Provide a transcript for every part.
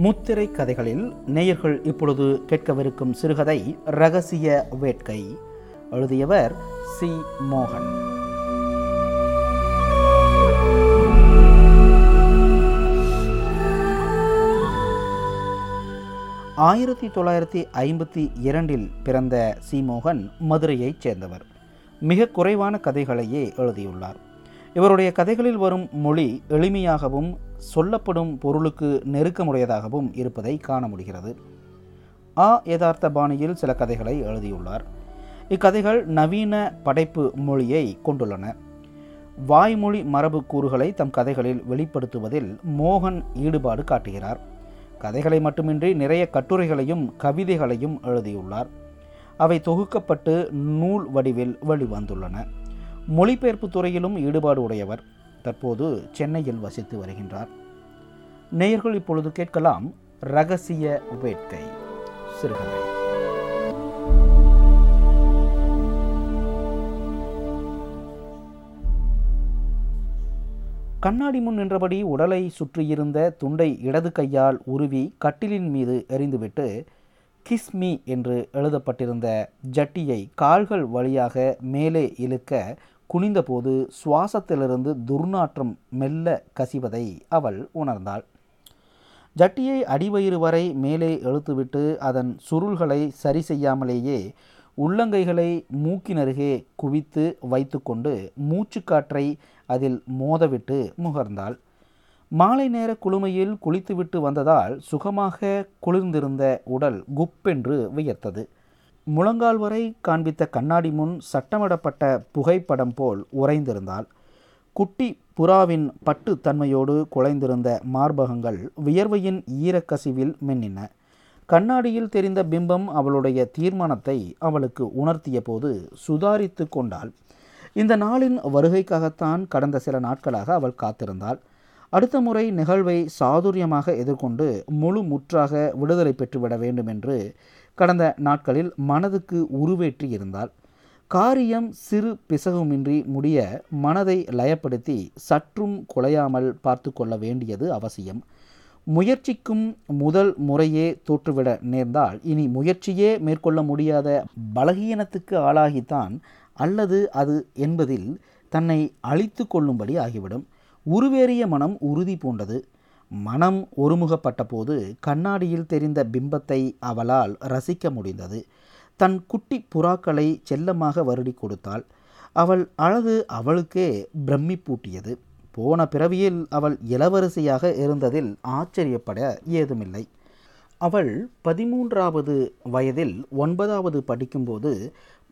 முத்திரை கதைகளில் நேயர்கள் இப்பொழுது கேட்கவிருக்கும் சிறுகதை ரகசிய வேட்கை. எழுதியவர் சி. மோகன். ஆயிரத்தி தொள்ளாயிரத்தி ஐம்பத்தி இரண்டில் பிறந்த சி. மோகன் மதுரையைச் சேர்ந்தவர். மிக குறைவான கதைகளையே எழுதியுள்ளார். இவருடைய கதைகளில் வரும் மொழி எளிமையாகவும் சொல்லப்படும் பொருளுக்கு நெருக்கமுடையதாகவும் இருப்பதை காண முடிகிறது. ஆ. யதார்த்த பாணியில் சில கதைகளை எழுதியுள்ளார். இக்கதைகள் நவீன படைப்பு மொழியை கொண்டுள்ளன. வாய்மொழி மரபு கூறுகளை தம் கதைகளில் வெளிப்படுத்துவதில் மோகன் ஈடுபாடு காட்டுகிறார். கதைகளை மட்டுமின்றி நிறைய கட்டுரைகளையும் கவிதைகளையும் எழுதியுள்ளார். அவை தொகுக்கப்பட்டு நூல் வடிவில் வெளிவந்துள்ளன. மொழிபெயர்ப்பு துறையிலும் ஈடுபாடு உடையவர். தற்போது சென்னையில் வசித்து வருகின்றார். நேயர்கள் இப்பொழுது கேட்கலாம் ரகசிய வேட்கை. சிறுகதை. கண்ணாடி முன் நின்றபடி உடலை சுற்றியிருந்த துண்டை இடது கையால் உருவி கட்டிலின் மீது எறிந்துவிட்டு கிஸ்மி என்று எழுதப்பட்டிருந்த ஜட்டியை கால்கள் வழியாக மேலே இழுக்க குனிந்தபோது சுவாசத்திலிருந்து துர்நாற்றம் மெல்ல கசிவதை அவள் உணர்ந்தாள். ஜட்டியை அடிவயிறு வரை மேலே இழுத்துவிட்டு அதன் சுருள்களை சரி செய்யாமலேயே உள்ளங்கைகளை மூக்கினருகே குவித்து வைத்துக்கொண்டு மூச்சுக்காற்றை அதில் மோதவிட்டு முகர்ந்தாள். மாலை நேர குளுமையில் குளித்துவிட்டு வந்ததால் சுகமாக குளிர்ந்திருந்த உடல் குப்பென்று வியர்த்தது. முழங்கால் வரை காண்பித்த கண்ணாடி முன் சட்டமிடப்பட்ட புகைப்படம் போல் உறைந்திருந்தாள். குட்டி புறாவின் பட்டு தன்மையோடு குலைந்திருந்த மார்பகங்கள் வியர்வையின் ஈரக்கசிவில் மின்னின. கண்ணாடியில் தெரிந்த பிம்பம் அவளுடைய தீர்மானத்தை அவளுக்கு உணர்த்திய போது சுதாரித்து கொண்டாள். இந்த நாளின் வருகைக்காகத்தான் கடந்த சில நாட்களாக அவள் காத்திருந்தாள். அடுத்த முறை நிகழ்வை சாதுரியமாக எதிர்கொண்டு முழு முற்றாக விடுதலை பெற்றுவிட வேண்டும் என்று கடந்த நாட்களில் மனதுக்கு உருவேற்றி இருந்தால் காரியம் சிறு பிசகுமின்றி முடிய மனதை லயப்படுத்தி சற்றும் குலையாமல் பார்த்து கொள்ள வேண்டியது அவசியம். முயற்சிக்கும் முதல் முறையே தோற்றுவிட நேர்ந்தால் இனி முயற்சியே மேற்கொள்ள முடியாத பலகீனத்துக்கு ஆளாகித்தான் அல்லது அது என்பதில் தன்னை அழித்து கொள்ளும்படி ஆகிவிடும். உருவேறிய மனம் உறுதி பூண்டது. மனம் ஒருமுகப்பட்ட போது கண்ணாடியில் தெரிந்த பிம்பத்தை அவளால் ரசிக்க முடிந்தது. தன் குட்டி புறாக்களை செல்லமாக வருடி கொடுத்தாள். அவள் அழகு அவளுக்கே பிரமிப்பூட்டியது. போன பிறவியில் அவள் இளவரசியாக இருந்ததில் ஆச்சரியப்பட ஏதுமில்லை. அவள் பதிமூன்றாவது வயதில் ஒன்பதாவது படிக்கும்போது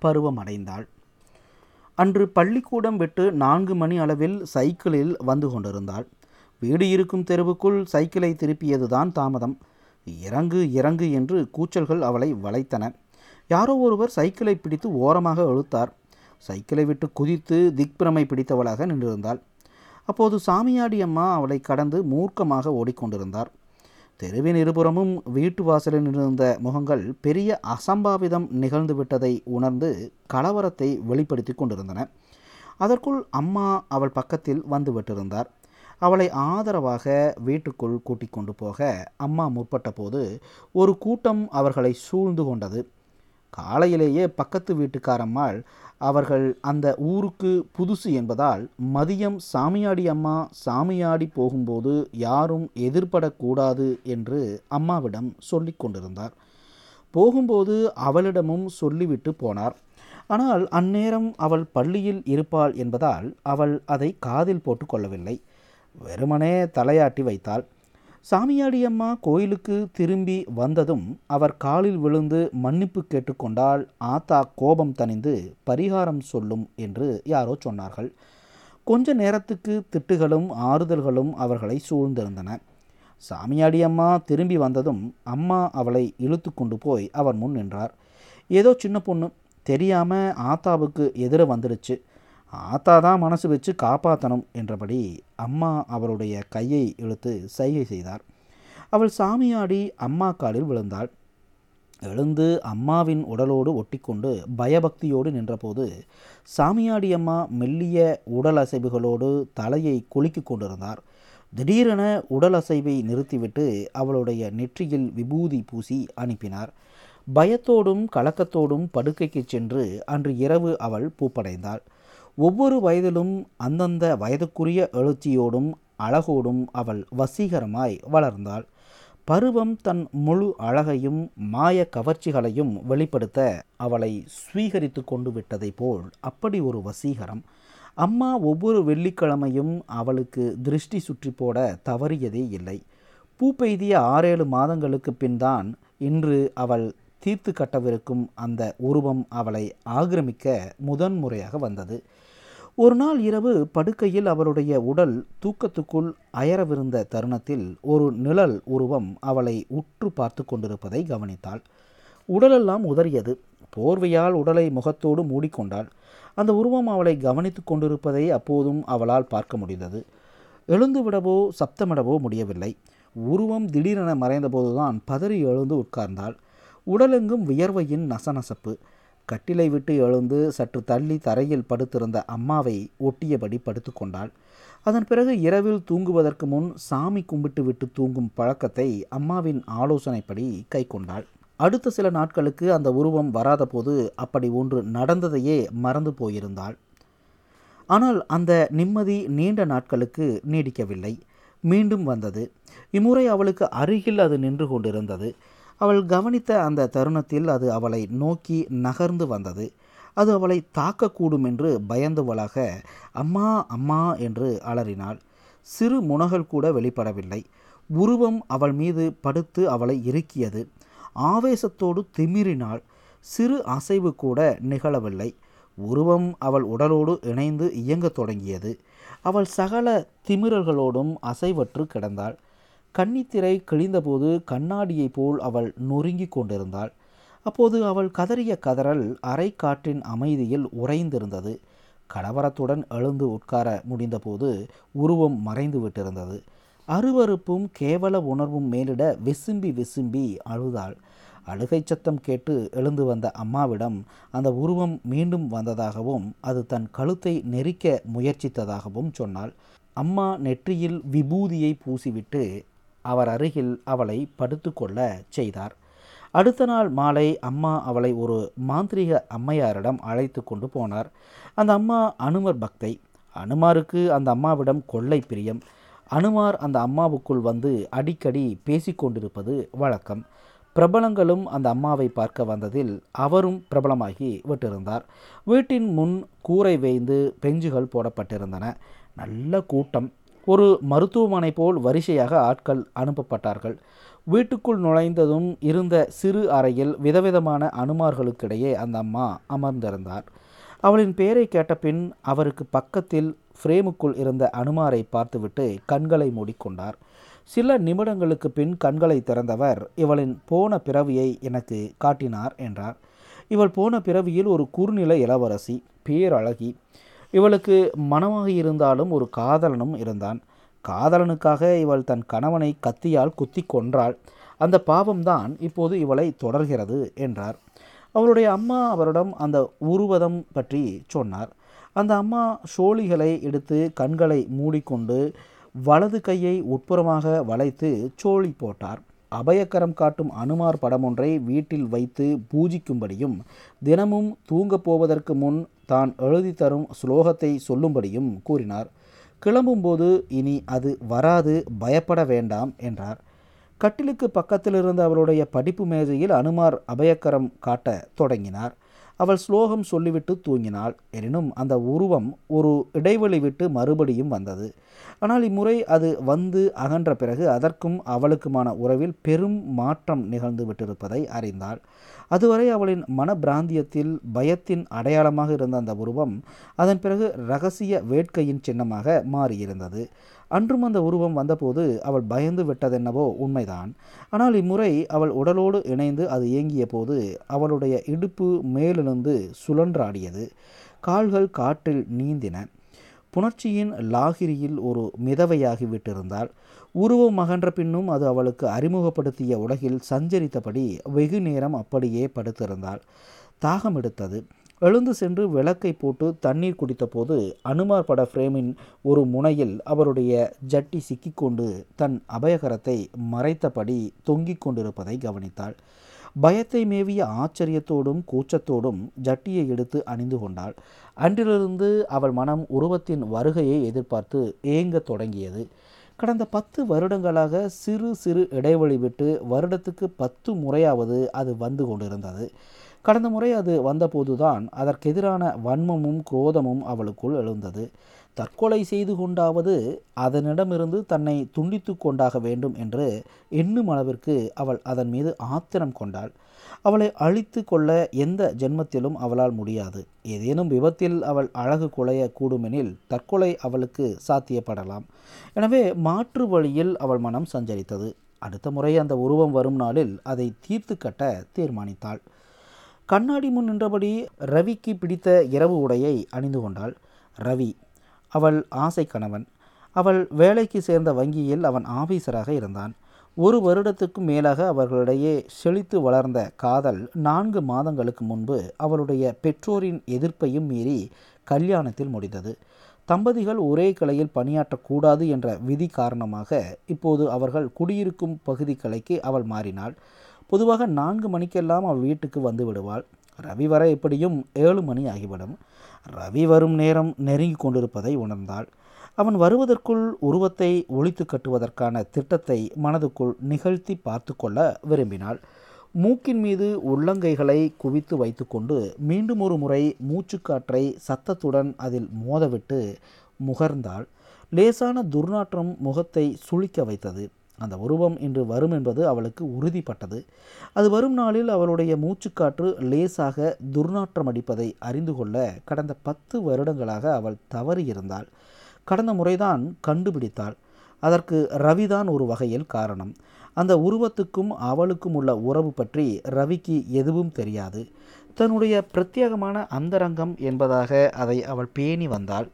பருவமடைந்தாள். அன்று பள்ளிக்கூடம் விட்டு நான்கு மணி அளவில் சைக்கிளில் வந்து கொண்டிருந்தாள். வீடு இருக்கும் தெருவுக்குள் சைக்கிளை திருப்பியதுதான் தாமதம். இறங்கு இறங்கு என்று கூச்சல்கள் அவளை வளைத்தன. யாரோ ஒருவர் சைக்கிளை பிடித்து ஓரமாக இழுத்தார். சைக்கிளை விட்டு குதித்து திக்பிரமை பிடித்தவளாக நின்றிருந்தாள். அப்போது சாமியாடி அம்மா அவளை கடந்து மூர்க்கமாக ஓடிக்கொண்டிருந்தார். தெருவின் இருபுறமும் வீட்டு வாசலில் இருந்த முகங்கள் பெரிய அசம்பாவிதம் நிகழ்ந்து விட்டதை உணர்ந்து கலவரத்தை வெளிப்படுத்தி கொண்டிருந்தன. அதற்குள் அம்மா அவள் பக்கத்தில் வந்து விட்டிருந்தார். அவளை ஆதரவாக வீட்டுக்குள் கூட்டிக் கொண்டு போக அம்மா முற்பட்ட போது ஒரு கூட்டம் அவர்களை சூழ்ந்து கொண்டது. காலையிலேயே பக்கத்து வீட்டுக்காரம்மாள் அவர்கள் அந்த ஊருக்கு புதுசு என்பதால் மதியம் சாமியாடி அம்மா சாமியாடி போகும்போது யாரும் எதிர்படக்கூடாது என்று அம்மாவிடம் சொல்லி கொண்டிருந்தார். போகும்போது அவளிடமும் சொல்லிவிட்டு போனார். ஆனால் அந்நேரம் அவள் பள்ளியில் இருப்பாள் என்பதால் அவள் அதை காதில் போட்டுக்கொள்ளவில்லை வெறுமனே தலையாட்டி வைத்தாள். சாமியாடியம்மா கோயிலுக்கு திரும்பி வந்ததும் அவர் காலில் விழுந்து மன்னிப்பு கேட்டுக்கொண்டால் ஆத்தா கோபம் தணிந்து பரிகாரம் சொல்லும் என்று யாரோ சொன்னார்கள். கொஞ்ச நேரத்துக்கு திட்டுகளும் ஆறுதல்களும் அவர்களை சூழ்ந்திருந்தன. சாமியாடியம்மா திரும்பி வந்ததும் அம்மா அவளை இழுத்து கொண்டு போய் அவர் முன் நின்றார். ஏதோ சின்ன பொண்ணு தெரியாமல் ஆத்தாவுக்கு எதிர வந்துடுச்சு. ஆத்தா தான் மனசு வச்சு காப்பாற்றணும் என்றபடி அம்மா அவருடைய கையை இழுத்து சைகை செய்தார். அவள் சாமியாடி அம்மா காலில் விழுந்தாள். எழுந்து அம்மாவின் உடலோடு ஒட்டிக்கொண்டு பயபக்தியோடு நின்றபோது சாமியாடி அம்மா மெல்லிய உடல் அசைவுகளோடு தலையை குலுக்கி கொண்டிருந்தார். திடீரென உடல் அசைவை நிறுத்திவிட்டு அவளுடைய நெற்றியில் விபூதி பூசி அனுப்பினார். பயத்தோடும் கலக்கத்தோடும் படுக்கைக்கு சென்று அன்று இரவு அவள் பூப்படைந்தாள். ஒவ்வொரு வயதிலும் அந்தந்த வயதுக்குரிய எழுச்சியோடும் அழகோடும் அவள் வசீகரமாய் வளர்ந்தாள். பருவம் தன் முழு அழகையும் மாய கவர்ச்சிகளையும் வெளிப்படுத்த அவளை ஸ்வீகரித்து கொண்டு விட்டதை போல் அப்படி ஒரு வசீகரம். அம்மா ஒவ்வொரு வெள்ளிக்கிழமையும் அவளுக்கு திருஷ்டி சுற்றி போட தவறியதே இல்லை. பூ பெய்திய ஆறேழு மாதங்களுக்கு பின்தான் இன்று அவள் தீர்த்து கட்டவிருக்கும் அந்த உருவம் அவளை ஆக்கிரமிக்க முதன்முறையாக வந்தது. ஒரு நாள் இரவு படுக்கையில் அவளுடைய உடல் தூக்கத்துக்குள் அயரவிருந்த தருணத்தில் ஒரு நிழல் உருவம் அவளை உற்று பார்த்து கொண்டிருப்பதை கவனித்தாள். உடலெல்லாம் உதறியது. போர்வையால் உடலை முகத்தோடு மூடிக்கொண்டாள். அந்த உருவம் அவளை கவனித்து கொண்டிருப்பதை அப்போதும் அவளால் பார்க்க முடிந்தது. எழுந்துவிடவோ சப்தமிடவோ முடியவில்லை. உருவம் திடீரென மறைந்தபோதுதான் பதறி எழுந்து உட்கார்ந்தாள். உடலெங்கும் வியர்வையின் நசநசப்பு. கட்டிலை விட்டு எழுந்து சற்று தள்ளி தரையில் படுத்திருந்த அம்மாவை ஒட்டியபடி படுத்துக்கொண்டாள் அதன் பிறகு இரவில் தூங்குவதற்கு முன் சாமி கும்பிட்டு விட்டு தூங்கும் பழக்கத்தை அம்மாவின் ஆலோசனைப்படி கை கொண்டாள். அடுத்த சில நாட்களுக்கு அந்த உருவம் வராதபோது அப்படி ஒன்று நடந்ததையே மறந்து போயிருந்தாள். ஆனால் அந்த நிம்மதி நீண்ட நாட்களுக்கு நீடிக்கவில்லை. மீண்டும் வந்தது. இம்முறை அவளுக்கு அருகில் அது நின்று கொண்டிருந்தது. அவள் கவனித்த அந்த தருணத்தில் அது அவளை நோக்கி நகர்ந்து வந்தது. அது அவளை தாக்கக்கூடும் என்று பயந்தவளாக அம்மா அம்மா என்று அலறினாள். சிறு முனகல் கூட வெளிப்படவில்லை. உருவம் அவள் மீது படுத்து அவளை இறுக்கியது. ஆவேசத்தோடு திமிரினாள். சிறு அசைவு கூட நிகழவில்லை. உருவம் அவள் உடலோடு இணைந்து இயங்கத் தொடங்கியது. அவள் சகல திமிரல்களோடும் அசைவற்று கிடந்தாள். கன்னித்திரை கிழிந்தபோது கண்ணாடியைப் போல் அவள் நொறுங்கிக் கொண்டிருந்தாள். அப்போது அவள் கதறிய கதறல் அரை காற்றின் அமைதியில் உறைந்திருந்தது. கலவரத்துடன் எழுந்து உட்கார முடிந்தபோது உருவம் மறைந்து விட்டிருந்தது. அருவருப்பும் கேவல உணர்வும் மேலிட விசும்பி விசும்பி அழுதாள். அழுகை சத்தம் கேட்டு எழுந்து வந்த அம்மாவிடம் அந்த உருவம் மீண்டும் வந்ததாகவும் அது தன் கழுத்தை நெரிக்க முயற்சித்ததாகவும் சொன்னாள். அம்மா நெற்றியில் விபூதியை பூசிவிட்டு அவர் அருகில் அவளை படுத்துக்கொள்ள செய்தார். அடுத்த நாள் மாலை அம்மா அவளை ஒரு மாந்திரிக அம்மையாரிடம் அழைத்து கொண்டு போனார். அந்த அம்மா அனுமர் பக்தை அனுமாருக்கு அந்த அம்மாவிடம் கொள்ளை பிரியம். அனுமார் அந்த அம்மாவுக்குள் வந்து அடிக்கடி பேசிக்கொண்டிருப்பது வழக்கம். பிரபலங்களும் அந்த அம்மாவை பார்க்க வந்ததில் அவரும் பிரபலமாகி விட்டிருந்தார். வீட்டின் முன் கூரை வேய்ந்து பெஞ்சுகள் போடப்பட்டிருந்தன. நல்ல கூட்டம். ஒரு மருத்துவமனை போல் வரிசையாக ஆட்கள் அனுப்பப்பட்டார்கள். வீட்டுக்குள் நுழைந்ததும் இருந்த சிறு அறையில் விதவிதமான அனுமார்களுக்கிடையே அந்த அம்மா அமர்ந்திருந்தார். அவளின் பெயரை கேட்டபின் அவருக்கு பக்கத்தில் ஃப்ரேமுக்குள் இருந்த அனுமாரை பார்த்துவிட்டு கண்களை மூடிக்கொண்டார். சில நிமிடங்களுக்கு பின் கண்களை திறந்தவர் இவளின் போன பிறவியை எனக்கு காட்டினார் என்றார். இவள் போன பிறவியில் ஒரு குறுநில இளவரசி பேரழகி. இவளுக்கு மனமாக இருந்தாலும் ஒரு காதலனும் இருந்தான். காதலனுக்காக இவள் தன் கணவனை கத்தியால் குத்தி கொன்றாள். அந்த பாவம்தான் இப்போது இவளை தொடர்கிறது என்றார். அவருடைய அம்மா அவரிடம் அந்த உருவதம் பற்றி சொன்னார். அந்த அம்மா சோழிகளை எடுத்து கண்களை மூடிக்கொண்டு வலது கையை உட்புறமாக வளைத்து சோழி போட்டார். அபயக்கரம் காட்டும் அனுமார் படம் ஒன்றை வீட்டில் வைத்து பூஜிக்கும்படியும் தினமும் தூங்கப் போவதற்கு முன் தான் எழுதி தரும் ஸ்லோகத்தை சொல்லும்படியும் கூறினார். கிளம்பும்போது இனி அது வராது பயப்பட வேண்டாம் என்றார். கட்டிலுக்கு பக்கத்தில் இருந்த அவருடைய படிப்பு மேஜையில் அனுமார் அபயக்கரம் காட்ட தொடங்கினார். அவள் ஸ்லோகம் சொல்லிவிட்டு தூங்கினாள். எனினும் அந்த உருவம் ஒரு இடைவெளி விட்டு மறுபடியும் வந்தது. ஆனால் இம்முறை அது வந்து அகன்ற பிறகு அதற்கும் அவளுக்குமான உறவில் பெரும் மாற்றம் நிகழ்ந்து விட்டிருப்பதை அறிந்தாள். அதுவரை அவளின் மனப்பிராந்தியத்தில் பயத்தின் அடையாளமாக இருந்த அந்த உருவம் அதன் பிறகு ரகசிய வேட்கையின் சின்னமாக மாறியிருந்தது. அன்றும் அந்த உருவம் வந்தபோது அவள் பயந்து விட்டதென்னவோ உண்மைதான். ஆனால் இம்முறை அவள் உடலோடு இணைந்து அது இயங்கிய போது அவளுடைய இடுப்பு மேலெழுந்து சுழன்றாடியது. கால்கள் காற்றில் நீந்தின. புணர்ச்சியின் லாகிரியில் ஒரு மிதவையாகி விட்டிருந்தாள். உருவம் அகன்ற பின்னும் அது அவளுக்கு அறிமுகப்படுத்திய உலகில் சஞ்சரித்தபடி வெகு நேரம் அப்படியே படுத்திருந்தாள். தாகம் எடுத்தது எழுந்து சென்று விளக்கை போட்டு தண்ணீர் குடித்தபோது அனுமார் பட ஃப்ரேமின் ஒரு முனையில் அவருடைய ஜட்டி சிக்கிக்கொண்டு தன் அபயகரத்தை மறைத்தபடி தொங்கிக் கொண்டிருப்பதை கவனித்தாள். பயத்தை மேவிய ஆச்சரியத்தோடும் கூச்சத்தோடும் ஜட்டியை எடுத்து அணிந்து கொண்டாள். அன்றிலிருந்து அவள் மனம் உருவத்தின் வருகையை எதிர்பார்த்து ஏங்கத் தொடங்கியது. கடந்த பத்து வருடங்களாக சிறு சிறு இடைவெளி விட்டு வருடத்துக்கு பத்து முறையாவது அது வந்து கொண்டிருந்தது. கடந்த முறை அது வந்தபோதுதான் அதற்கெதிரான வன்மமும் குரோதமும் அவளுக்குள் எழுந்தது. தற்கொலை செய்து கொண்டாவது அதனிடமிருந்து தன்னை துண்டித்து கொண்டாக வேண்டும் என்று எண்ணும் அளவிற்கு அவள் அதன் மீது ஆத்திரம் கொண்டாள். அவளை அழித்து கொள்ள எந்த ஜென்மத்திலும் அவளால் முடியாது. ஏதேனும் விபத்தில் அவள் அழகு குலைய கூடுமெனில் தற்கொலை அவளுக்கு சாத்தியப்படலாம். எனவே மாற்று வழியில் அவள் மனம் சஞ்சரித்தது. அடுத்த முறை அந்த உருவம் வரும் நாளில் அதை தீர்த்து கட்ட தீர்மானித்தாள். கண்ணாடி முன் நின்றபடி ரவிக்கு பிடித்த இரவு உடையை அணிந்து கொண்டாள் ரவி. அவள் ஆசை கணவன். அவள் வேலைக்கு சேர்ந்த வங்கியில் அவன் ஆபீசராக இருந்தான். ஒரு வருடத்துக்கும் மேலாக அவர்களிடையே செழித்து வளர்ந்த காதல் நான்கு மாதங்களுக்கு முன்பு அவளுடைய பெற்றோரின் எதிர்ப்பையும் மீறி கல்யாணத்தில் முடிந்தது. தம்பதிகள் ஒரே கிளையில் பணியாற்றக்கூடாது என்ற விதி காரணமாக இப்போது அவர்கள் குடியிருக்கும் பகுதி கிளைக்கு அவள் மாறினாள். பொதுவாக நான்கு மணிக்கெல்லாம் அவள் வீட்டுக்கு வந்து விடுவாள். ரவி வர எப்படியும் ஏழு மணி ஆகிவிடும். ரவி வரும் நேரம் நெருங்கி கொண்டிருப்பதை உணர்ந்தாள். அவன் வருவதற்குள் உருவத்தை ஒழித்து கட்டுவதற்கான திட்டத்தை மனதுக்குள் நிகழ்த்தி பார்த்து கொள்ள விரும்பினாள். மூக்கின் மீது உள்ளங்கைகளை குவித்து வைத்துக்கொண்டு மீண்டும் ஒரு முறை மூச்சுக்காற்றை சத்தத்துடன் அதில் மோதவிட்டு முகர்ந்தாள். லேசான துர்நாற்றம் முகத்தை சுழிக்க வைத்தது. அந்த உருவம் இன்று வரும் என்பது அவளுக்கு உறுதிப்பட்டது. அது வரும் நாளில் அவளுடைய மூச்சுக்காற்று லேசாக துர்நாற்றம் அடிப்பதை அறிந்து கொள்ள கடந்த பத்து வருடங்களாக அவள் தவறியிருந்தாள். கடந்த முறைதான் கண்டுபிடித்தாள். அதற்கு ரவிதான் ஒரு வகையில் காரணம். அந்த உருவத்துக்கும் அவளுக்கும் உள்ள உறவு பற்றி ரவிக்கு எதுவும் தெரியாது. தன்னுடைய பிரத்யேகமான அந்தரங்கம் என்பதாக அதை அவள் பேணி வந்தாள்.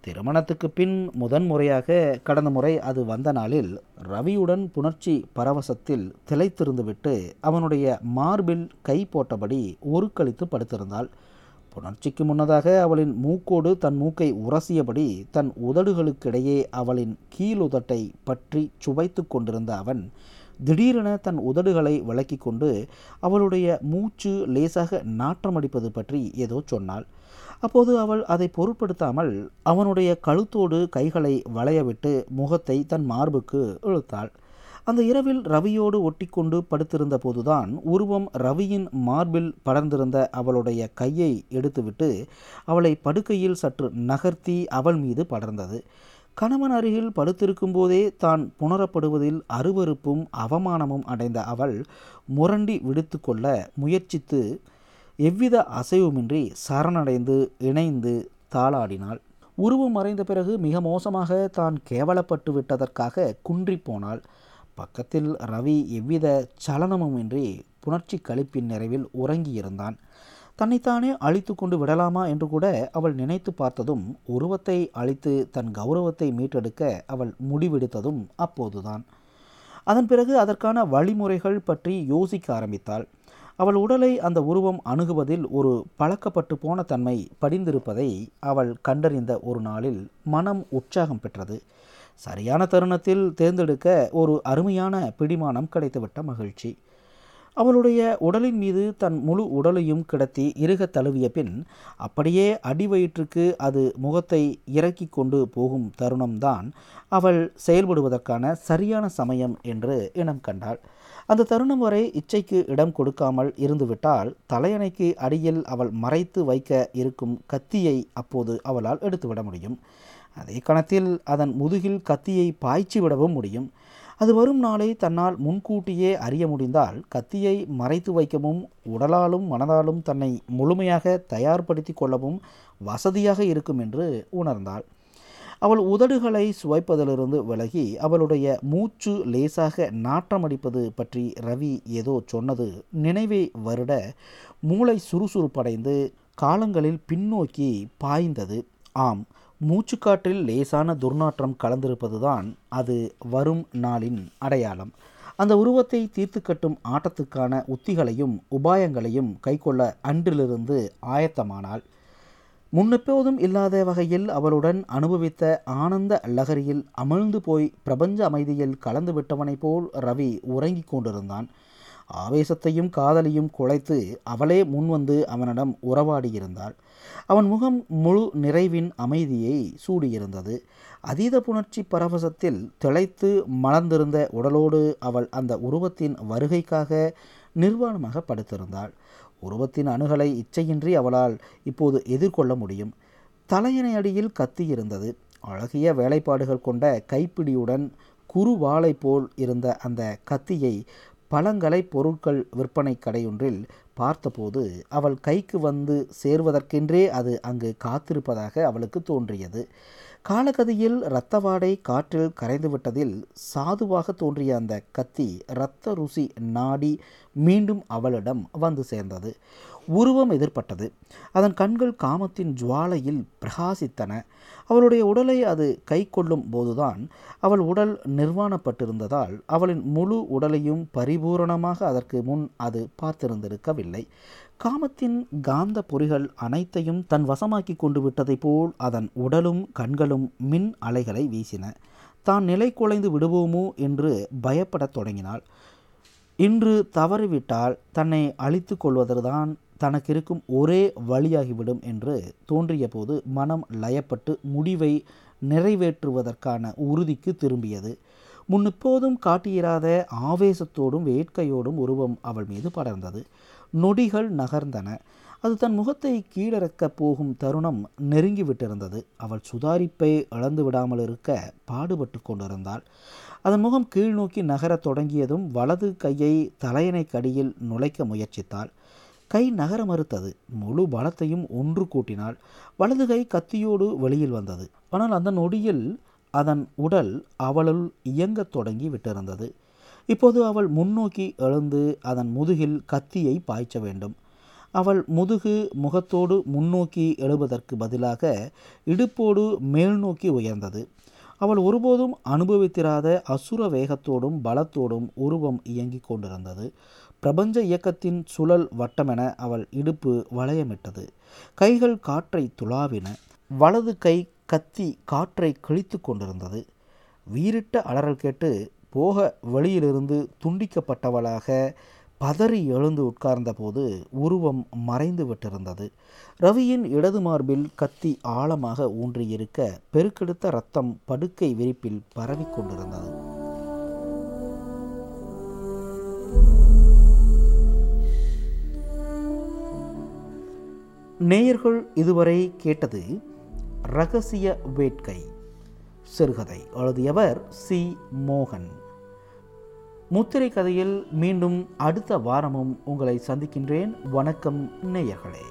திருமணத்துக்கு பின் முதன் முறையாக கடந்த முறை அது வந்த நாளில் ரவியுடன் புணர்ச்சி பரவசத்தில் திளைத்திருந்துவிட்டு அவனுடைய மார்பில் கை போட்டபடி உருக்களித்து படுத்திருந்தாள். புணர்ச்சிக்கு முன்னதாக அவளின் மூக்கோடு தன் மூக்கை உரசியபடி தன் உதடுகளுக்கிடையே அவளின் கீழுதட்டை பற்றி சுவைத்து கொண்டிருந்த அவன் திடீரென தன் உதடுகளை விளக்கி கொண்டு அவளுடைய மூச்சு லேசாக நாற்றமடிப்பது பற்றி ஏதோ சொன்னாள். அப்போது அவள் அதை பொருட்படுத்தாமல் அவனுடைய கழுத்தோடு கைகளை வளையவிட்டு முகத்தை தன் மார்புக்கு இழுத்தாள். அந்த இரவில் ரவியோடு ஒட்டிக்கொண்டு படுத்திருந்த போதுதான் உருவம் ரவியின் மார்பில் படர்ந்திருந்த அவளுடைய கையை எடுத்துவிட்டு அவளை படுக்கையில் சற்று நகர்த்தி அவள் மீது படர்ந்தது. கணவன் அருகில் படுத்திருக்கும் போதே தான் புணரப்படுவதில் அருவருப்பும் அவமானமும் அடைந்த அவள் முரண்டி விடுத்து கொள்ள முயற்சித்து எவ்வித அசைவுமின்றி சரணடைந்து இணைந்து தாளாடினாள். உருவம் மறைந்த பிறகு மிக மோசமாக தான் கேவலப்பட்டு விட்டதற்காக குன்றி போனாள். பக்கத்தில் ரவி எவ்வித சலனமுமின்றி புணர்ச்சி கழிப்பின் நிறைவில் உறங்கியிருந்தான். தன்னைத்தானே அழித்து கொண்டு விடலாமா என்று கூட அவள் நினைத்து பார்த்ததும் உருவத்தை அழித்து தன் கௌரவத்தை மீட்டெடுக்க அவள் முடிவெடுத்ததும் அப்போதுதான். அதன் பிறகு அதற்கான வழிமுறைகள் பற்றி யோசிக்க ஆரம்பித்தாள். அவள் உடலை அந்த உருவம் அணுகுவதில் ஒரு பழக்கப்பட்டு போன தன்மை படிந்திருப்பதை அவள் கண்டறிந்த ஒரு நாளில் மனம் உற்சாகம் பெற்றது. சரியான தருணத்தில் தேர்ந்தெடுக்க ஒரு அருமையான பிடிமானம் கிடைத்துவிட்ட மகிழ்ச்சி. அவளுடைய உடலின் மீது தன் முழு உடலையும் கிடத்தி இறுக தழுவிய பின் அப்படியே அடிவயிற்றுக்கு அது முகத்தை இறக்கி கொண்டு போகும் தருணம்தான் அவள் செயல்படுவதற்கான சரியான சமயம் என்று இனம் கண்டாள். அந்த தருணம் வரை இச்சைக்கு இடம் கொடுக்காமல் இருந்துவிட்டால் தலையணைக்கு அடியில் அவள் மறைத்து வைக்க இருக்கும் கத்தியை அப்போது அவளால் எடுத்துவிட முடியும். அதே கணத்தில் அதன் முதுகில் கத்தியை பாய்ச்சி விடவும் முடியும். அது வரும் நாளை தன்னால் முன்கூட்டியே அறிய முடிந்தால் கத்தியை மறைத்து வைக்கவும் உடலாலும் மனதாலும் தன்னை முழுமையாக தயார்படுத்தி கொள்ளவும் வசதியாக இருக்கும் என்று உணர்ந்தாள். அவள் உதடுகளை சுவைப்பதிலிருந்து விலகி அவளுடைய மூச்சு லேசாக நாற்றமடிப்பது பற்றி ரவி ஏதோ சொன்னது நினைவை வருட மூளை சுறுசுறுப்படைந்து காலங்களில் பின்னோக்கி பாய்ந்தது. ஆம் மூச்சுக்காற்றில் லேசான துர்நாற்றம் கலந்திருப்பதுதான் அது வரும் நாளின் அடையாளம். அந்த உருவத்தை தீர்த்து கட்டும் ஆட்டத்துக்கான உத்திகளையும் உபாயங்களையும் கைக்கொள்ள அன்றிலிருந்து ஆயத்தமானாள். முன்னெப்போதும் இல்லாத வகையில் அவளுடன் அனுபவித்த ஆனந்த லகரியில் அமிழ்ந்து போய் பிரபஞ்ச அமைதியில் கலந்து விட்டவனைப் போல் ரவி உறங்கிக் கொண்டிருந்தான். ஆவேசத்தையும் காதலையும் குலைத்து அவளே முன்வந்து அவனிடம் உறவாடியிருந்தாள். அவன் முகம் முழு நிறைவின் அமைதியை சூடியிருந்தது. அதீத புணர்ச்சி பரவசத்தில் திளைத்து மலர்ந்திருந்த உடலோடு அவள் அந்த உருவத்தின் வருகைக்காக நிர்வாணமாக படுத்திருந்தாள். உருவத்தின் அணுகலை இச்சையின்றி அவளால் இப்போது எதிர்கொள்ள முடியும். தலையணை அடியில் கத்தி இருந்தது அழகிய வேலைப்பாடுகள் கொண்ட கைப்பிடியுடன் குறுவாளை போல் இருந்த அந்த கத்தியை பழங்கலை பொருட்கள் விற்பனை கடையொன்றில் பார்த்தபோது அவள் கைக்கு வந்து சேர்வதற்கென்றே அது அங்கு காத்திருப்பதாக அவளுக்கு தோன்றியது. காலகதியில் இரத்தவாடை காற்றில் கரைந்துவிட்டதில் சாதுவாக தோன்றிய அந்த கத்தி இரத்த ருசி நாடி மீண்டும் அவளிடம் வந்து சேர்ந்தது. உருவம் எதிர்பட்டது அதன் கண்கள் காமத்தின் ஜுவாலையில் பிரகாசித்தன. அவளுடைய உடலை அது கை கொள்ளும் போதுதான் அவள் உடல் நிர்வாணப்பட்டிருந்ததால் அவளின் முழு உடலையும் பரிபூரணமாக அதற்கு முன் அது பார்த்திருந்திருக்கவில்லை. காமத்தின் காந்த பொறிகள் அனைத்தையும் தன் வசமாக்கி கொண்டு விட்டதைப் போல் அதன் உடலும் கண்களும் மின் அலைகளை வீசின. தான் நிலை குலைந்து விடுவோமோ என்று பயப்படத் தொடங்கினாள். இன்று தவறிவிட்டால் தன்னை அழித்து கொள்வதுதான் தனக்கு இருக்கும் ஒரே வழியாகிவிடும் என்று தோன்றிய போது மனம் லயப்பட்டு முடிவை நிறைவேற்றுவதற்கான உறுதிக்கு திரும்பியது. முன்னெப்போதும் காட்டியிராத ஆவேசத்தோடும் வேட்கையோடும் உருவம் அவள் மீது படர்ந்தது. நொடிகள் நகர்ந்தன. அது தன் முகத்தை கீழறக்கப் போகும் தருணம் நெருங்கிவிட்டிருந்தது. அவள் சுதாரிப்பை இழந்து விடாமல் இருக்க பாடுபட்டு கொண்டிருந்தாள். அதன் முகம் கீழ் நோக்கி நகரத் தொடங்கியதும் வலது கையை தலையணை கடியில் நுழைக்க முயற்சித்தாள். கை நகர மறுத்தது. முழு பலத்தையும் ஒன்று கூட்டினாள். வலது கை கத்தியோடு வெளியில் வந்தது. ஆனால் அந்த நொடியில் அதன் உடல் அவளுள் இயங்கத் தொடங்கி விட்டிருந்தது. இப்போது அவள் முன்னோக்கி எழுந்து அதன் முதுகில் கத்தியை பாய்ச்ச வேண்டும். அவள் முதுகு முகத்தோடு முன்னோக்கி எழுவதற்கு பதிலாக இடுப்போடு மேல் நோக்கி உயர்ந்தது. அவள் ஒருபோதும் அனுபவித்திராத அசுர வேகத்தோடும் பலத்தோடும் உருவம் இயங்கிக் கொண்டிருந்தது. பிரபஞ்ச இயக்கத்தின் சுழல் வட்டமென அவள் இடுப்பு வளையமிட்டது. கைகள் காற்றை துளாவின. வலது கை கத்தி காற்றை கிழித்து கொண்டிருந்தது. வீரிட்ட அலறல் கேட்டு போக வெளியிலிருந்து துண்டிக்கப்பட்டவளாக பதறி எழுந்து உட்கார்ந்தபோது உருவம் மறைந்து விட்டிருந்தது. ரவியின் இடது மார்பில் கத்தி ஆழமாக ஊன்றியிருக்க பெருக்கெடுத்த ரத்தம் படுக்கை விரிப்பில் பரவிக் கொண்டிருந்தது. நேயர்கள் இதுவரை கேட்டது ரகசிய வேட்கை. சிறுகதை எழுதியவர் சி. மோகன். முத்திரை கதையில் மீண்டும் அடுத்த வாரமும் உங்களை சந்திக்கின்றேன். வணக்கம் நேயர்களே.